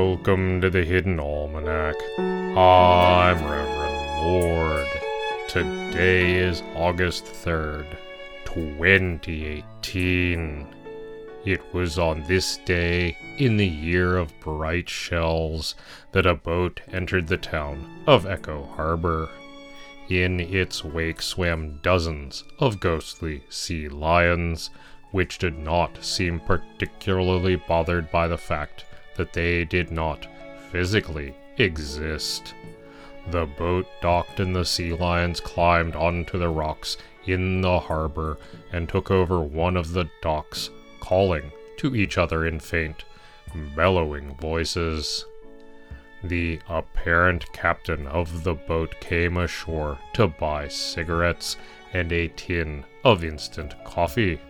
Welcome to the Hidden Almanac. I'm Reverend Mord. Today is August 3rd, 2018. It was on this day, in the year of bright shells, that a boat entered the town of Echo Harbor. In its wake swam dozens of ghostly sea lions, which did not seem particularly bothered by the fact that they did not physically exist. The boat docked and the sea lions climbed onto the rocks in the harbor and took over one of the docks, calling to each other in faint, bellowing voices. The apparent captain of the boat came ashore to buy cigarettes and a tin of instant coffee.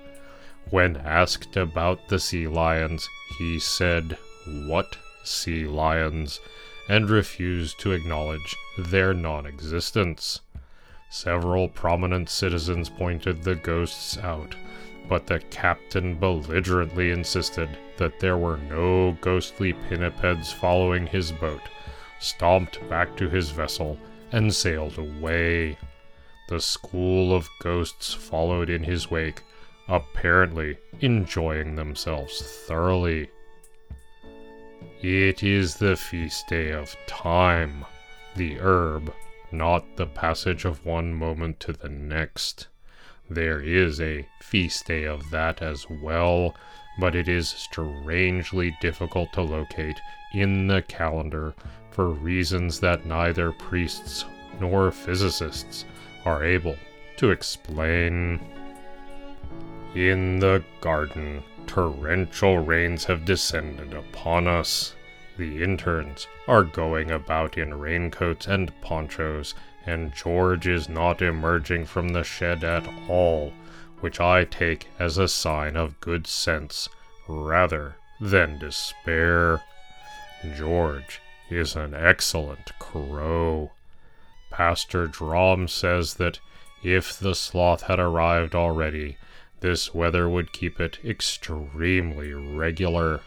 When asked about the sea lions, he said, what sea lions, and refused to acknowledge their non existence. Several prominent citizens pointed the ghosts out, but the captain belligerently insisted that there were no ghostly pinnipeds following his boat, stomped back to his vessel, and sailed away. The school of ghosts followed in his wake, apparently enjoying themselves thoroughly. It is the feast day of thyme, the herb, not the passage of one moment to the next. There is a feast day of that as well, but it is strangely difficult to locate in the calendar for reasons that neither priests nor physicists are able to explain. In the garden, torrential rains have descended upon us. The interns are going about in raincoats and ponchos, and George is not emerging from the shed at all, which I take as a sign of good sense rather than despair. George is an excellent crow. Pastor Drom says that if the sloth had arrived already, this weather would keep it extremely regular.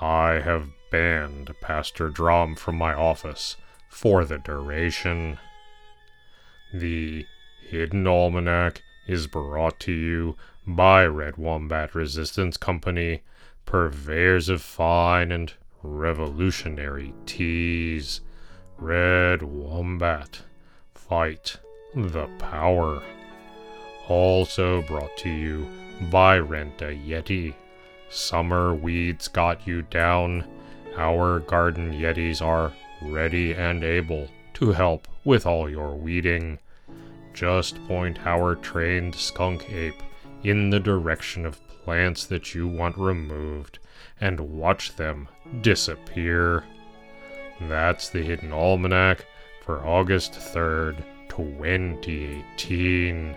I have banned Pastor Drom from my office for the duration. The Hidden Almanac is brought to you by Red Wombat Resistance Company, purveyors of fine and revolutionary teas. Red Wombat, fight the power also brought to you by Rent a Yeti. Summer weeds got you down. Our garden Yetis are ready and able to help with all your weeding. Just point our trained skunk ape in the direction of plants that you want removed and watch them disappear. That's the Hidden Almanac for August 3rd, 2018.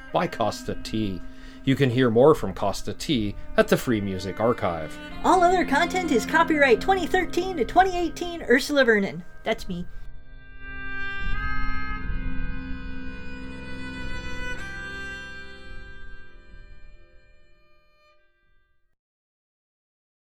by Kosta T. You can hear more from Kosta T at the Free Music Archive. All other content is copyright 2013 to 2018 Ursula Vernon. That's me.